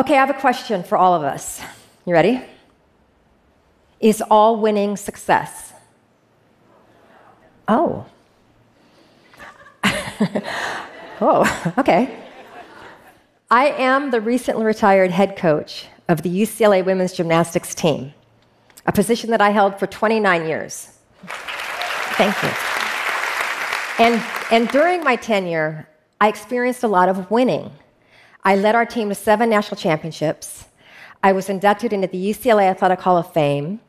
Okay, I have a question for all of us. You ready? Is all winning success? Oh. oh, okay. I am the recently retired head coach of the UCLA women's gymnastics team, a position that I held for 29 years. Thank you. And, and during my tenure, I experienced a lot of winning. I led our team to seven national championships. I was inducted into the UCLA Athletic Hall of Fame,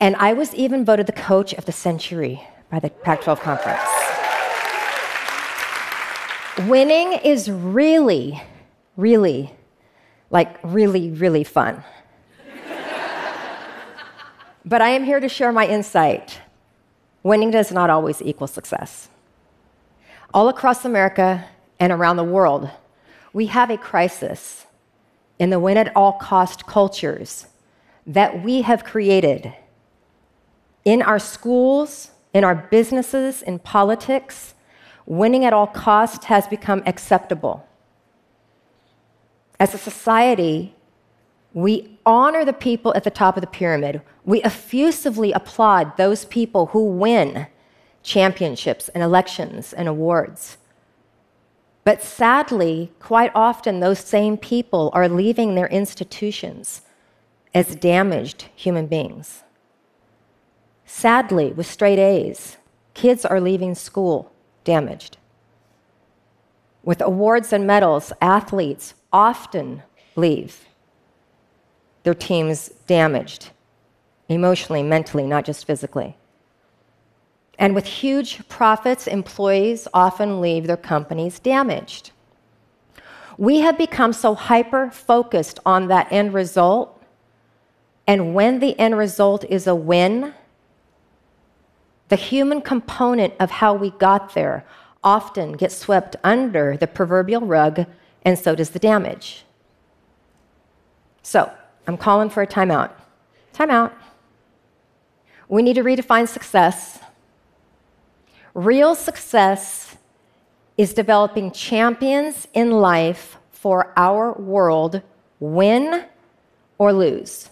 and I was even voted the coach of the century by the Pac 12 Conference. Winning is really, really, like, really, really fun. but I am here to share my insight. Winning does not always equal success. All across America and around the world, we have a crisis in the win at all cost cultures that we have created in our schools, in our businesses, in politics. Winning at all cost has become acceptable. As a society, we honor the people at the top of the pyramid. We effusively applaud those people who win championships and elections and awards. But sadly, quite often, those same people are leaving their institutions as damaged human beings. Sadly, with straight A's, kids are leaving school damaged. With awards and medals, athletes often leave their teams damaged, emotionally, mentally, not just physically. And with huge profits, employees often leave their companies damaged. We have become so hyper focused on that end result. And when the end result is a win, the human component of how we got there often gets swept under the proverbial rug, and so does the damage. So, I'm calling for a timeout. Timeout. We need to redefine success Real success is developing champions in life for our world, win or lose.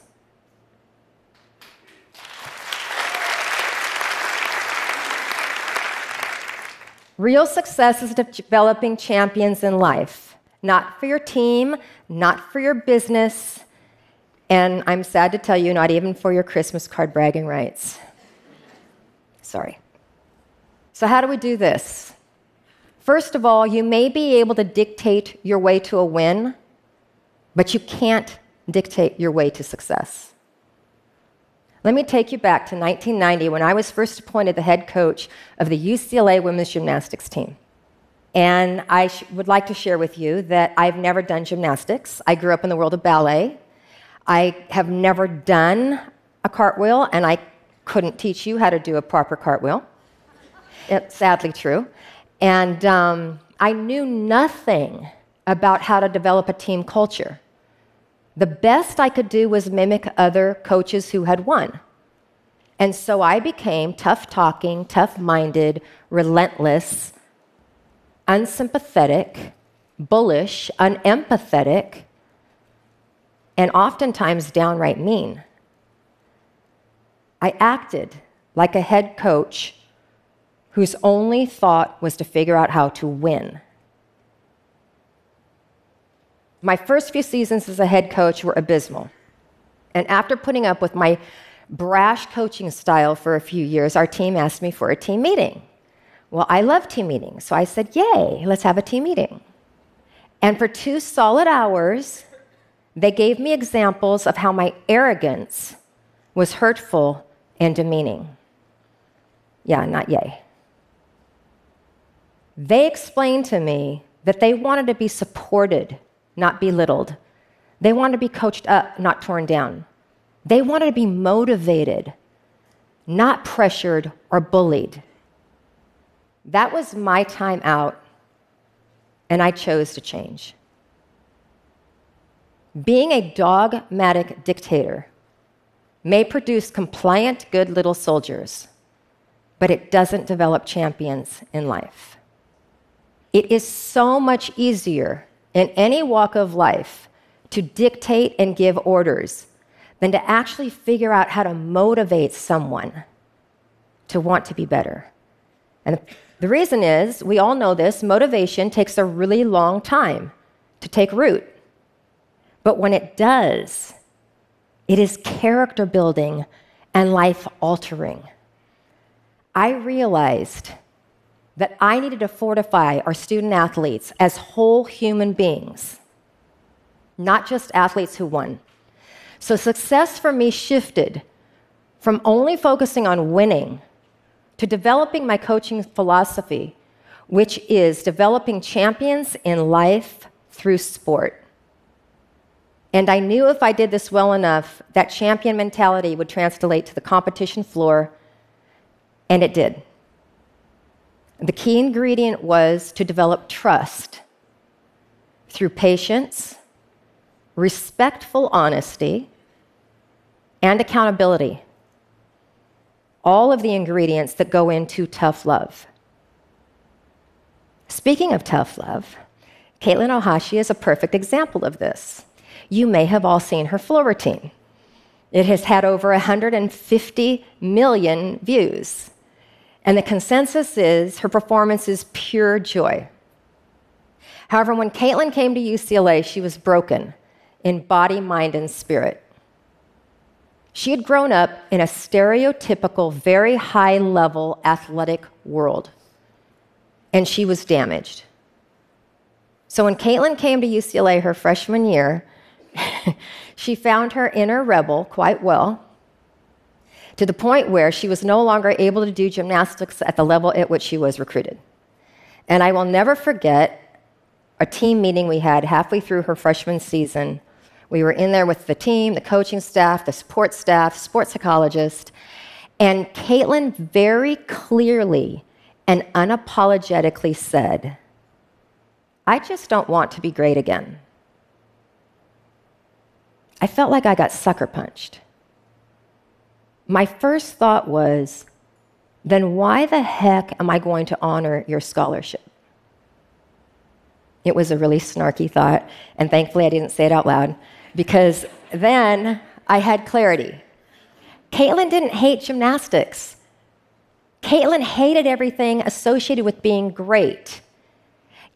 Real success is developing champions in life, not for your team, not for your business, and I'm sad to tell you, not even for your Christmas card bragging rights. Sorry. So, how do we do this? First of all, you may be able to dictate your way to a win, but you can't dictate your way to success. Let me take you back to 1990 when I was first appointed the head coach of the UCLA women's gymnastics team. And I sh- would like to share with you that I've never done gymnastics. I grew up in the world of ballet. I have never done a cartwheel, and I couldn't teach you how to do a proper cartwheel. It's sadly true. And um, I knew nothing about how to develop a team culture. The best I could do was mimic other coaches who had won. And so I became tough talking, tough minded, relentless, unsympathetic, bullish, unempathetic, and oftentimes downright mean. I acted like a head coach whose only thought was to figure out how to win. My first few seasons as a head coach were abysmal. And after putting up with my brash coaching style for a few years, our team asked me for a team meeting. Well, I love team meetings, so I said, Yay, let's have a team meeting. And for two solid hours, they gave me examples of how my arrogance was hurtful and demeaning. Yeah, not yay. They explained to me that they wanted to be supported, not belittled. They wanted to be coached up, not torn down. They wanted to be motivated, not pressured or bullied. That was my time out, and I chose to change. Being a dogmatic dictator may produce compliant, good little soldiers, but it doesn't develop champions in life. It is so much easier in any walk of life to dictate and give orders than to actually figure out how to motivate someone to want to be better. And the reason is, we all know this motivation takes a really long time to take root. But when it does, it is character building and life altering. I realized that I needed to fortify our student athletes as whole human beings, not just athletes who won. So success for me shifted from only focusing on winning to developing my coaching philosophy, which is developing champions in life through sport. And I knew if I did this well enough, that champion mentality would translate to the competition floor, and it did. The key ingredient was to develop trust through patience, respectful honesty, and accountability all of the ingredients that go into tough love. Speaking of tough love, Katelyn Ohashi is a perfect example of this. You may have all seen her floor routine. It has had over 150 million views. And the consensus is her performance is pure joy. However, when Katelyn came to UCLA, she was broken in body, mind, and spirit. She had grown up in a stereotypical, very high level athletic world, and she was damaged. So when Katelyn came to UCLA her freshman year, she found her inner rebel quite well to the point where she was no longer able to do gymnastics at the level at which she was recruited. And I will never forget a team meeting we had halfway through her freshman season we were in there with the team, the coaching staff, the support staff, sports psychologist, and Katelyn very clearly and unapologetically said, I just don't want to be great again. I felt like I got sucker punched. My first thought was, then why the heck am I going to honor your scholarship? It was a really snarky thought, and thankfully I didn't say it out loud because then I had clarity. Katelyn didn't hate gymnastics. Katelyn hated everything associated with being great.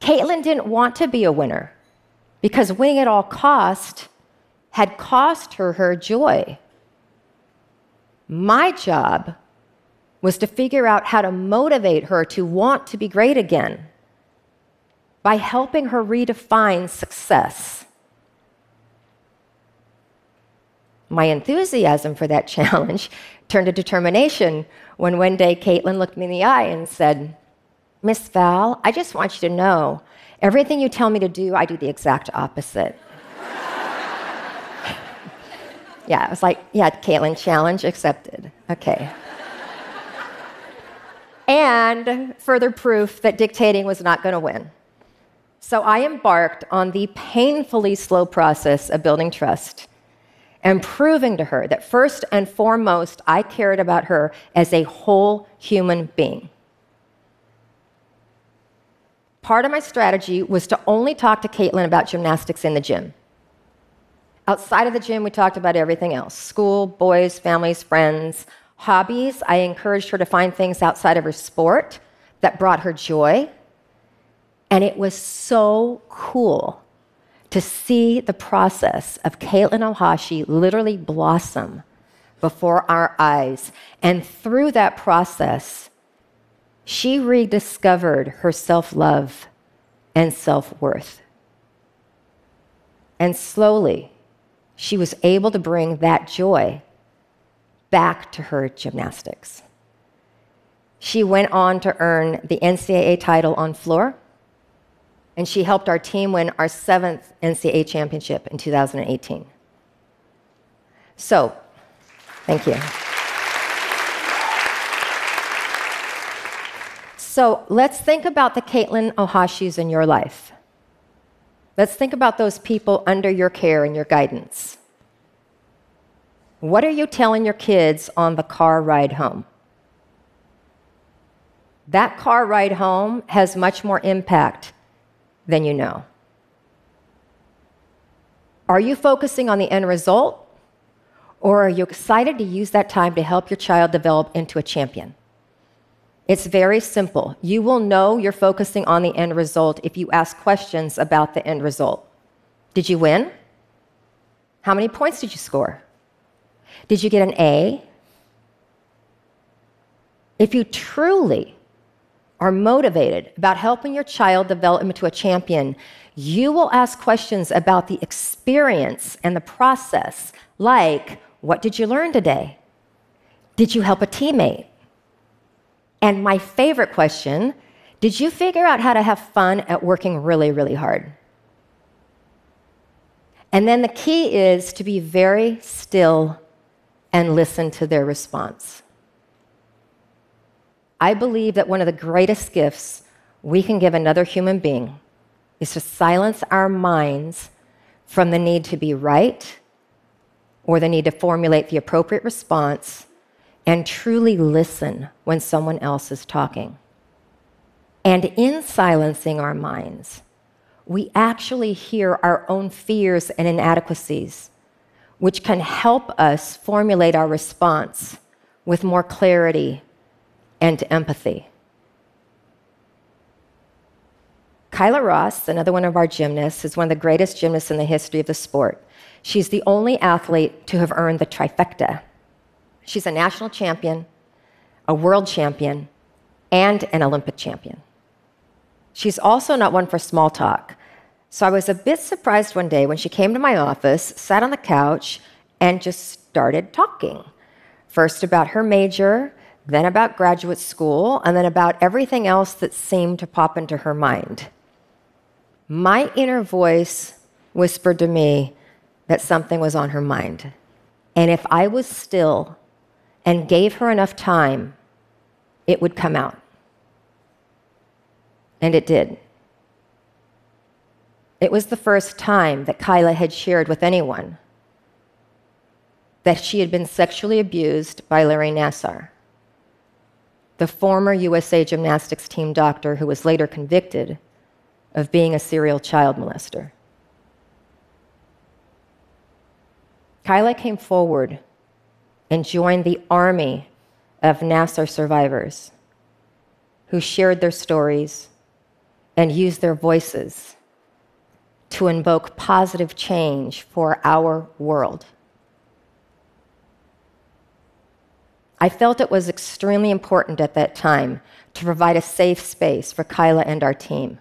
Katelyn didn't want to be a winner because winning at all cost had cost her her joy. My job was to figure out how to motivate her to want to be great again by helping her redefine success. My enthusiasm for that challenge turned to determination when one day Katelyn looked me in the eye and said, Miss Val, I just want you to know everything you tell me to do, I do the exact opposite. Yeah, I was like, yeah, Katelyn, challenge accepted. Okay. and further proof that dictating was not going to win. So I embarked on the painfully slow process of building trust and proving to her that first and foremost, I cared about her as a whole human being. Part of my strategy was to only talk to Katelyn about gymnastics in the gym. Outside of the gym, we talked about everything else school, boys, families, friends, hobbies. I encouraged her to find things outside of her sport that brought her joy. And it was so cool to see the process of Katelyn Ohashi literally blossom before our eyes. And through that process, she rediscovered her self love and self worth. And slowly, she was able to bring that joy back to her gymnastics. She went on to earn the NCAA title on floor and she helped our team win our seventh NCAA championship in 2018. So, thank you. So, let's think about the Katelyn Ohashis in your life. Let's think about those people under your care and your guidance. What are you telling your kids on the car ride home? That car ride home has much more impact than you know. Are you focusing on the end result? Or are you excited to use that time to help your child develop into a champion? It's very simple. You will know you're focusing on the end result if you ask questions about the end result. Did you win? How many points did you score? Did you get an A? If you truly are motivated about helping your child develop into a champion, you will ask questions about the experience and the process, like what did you learn today? Did you help a teammate? And my favorite question did you figure out how to have fun at working really, really hard? And then the key is to be very still and listen to their response. I believe that one of the greatest gifts we can give another human being is to silence our minds from the need to be right or the need to formulate the appropriate response and truly listen when someone else is talking. And in silencing our minds, we actually hear our own fears and inadequacies, which can help us formulate our response with more clarity and empathy. Kyla Ross, another one of our gymnasts, is one of the greatest gymnasts in the history of the sport. She's the only athlete to have earned the trifecta. She's a national champion, a world champion, and an Olympic champion. She's also not one for small talk. So I was a bit surprised one day when she came to my office, sat on the couch, and just started talking. First about her major, then about graduate school, and then about everything else that seemed to pop into her mind. My inner voice whispered to me, that something was on her mind. And if I was still and gave her enough time, it would come out. And it did. It was the first time that Kyla had shared with anyone that she had been sexually abused by Larry Nassar, the former USA gymnastics team doctor who was later convicted of being a serial child molester. Kyla came forward and joined the army of Nassar survivors who shared their stories and used their voices to invoke positive change for our world. I felt it was extremely important at that time to provide a safe space for Kyla and our team.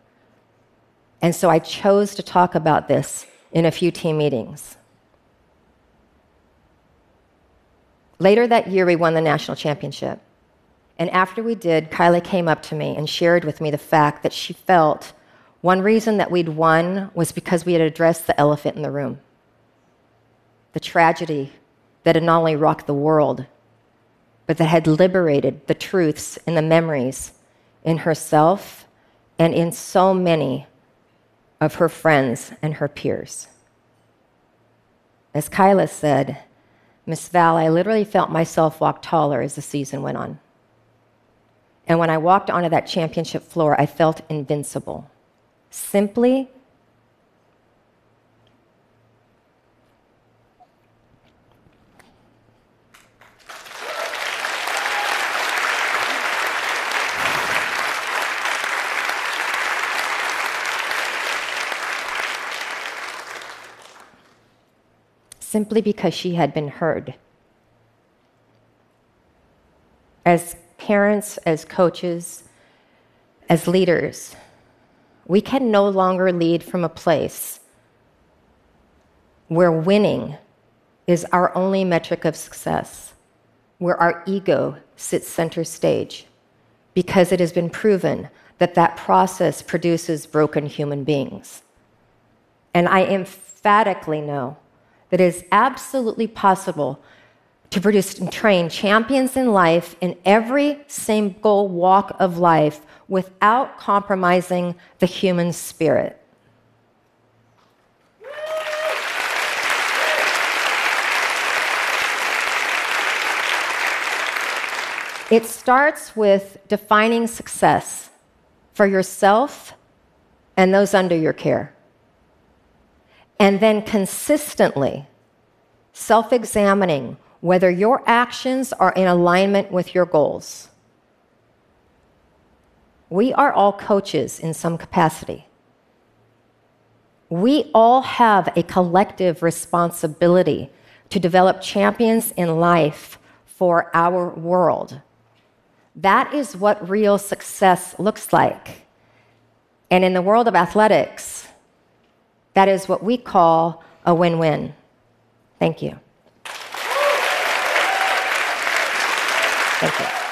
And so I chose to talk about this in a few team meetings. Later that year, we won the national championship. And after we did, Kyla came up to me and shared with me the fact that she felt one reason that we'd won was because we had addressed the elephant in the room the tragedy that had not only rocked the world, but that had liberated the truths and the memories in herself and in so many of her friends and her peers. As Kyla said, Miss Val, I literally felt myself walk taller as the season went on. And when I walked onto that championship floor, I felt invincible. Simply simply because she had been heard. As parents, as coaches, as leaders, we can no longer lead from a place where winning is our only metric of success, where our ego sits center stage, because it has been proven that that process produces broken human beings. And I emphatically know that it is absolutely possible to produce and train champions in life in every single walk of life without compromising the human spirit. It starts with defining success for yourself and those under your care. And then consistently self examining whether your actions are in alignment with your goals. We are all coaches in some capacity. We all have a collective responsibility to develop champions in life for our world. That is what real success looks like. And in the world of athletics, that is what we call a win win. Thank you. Thank you.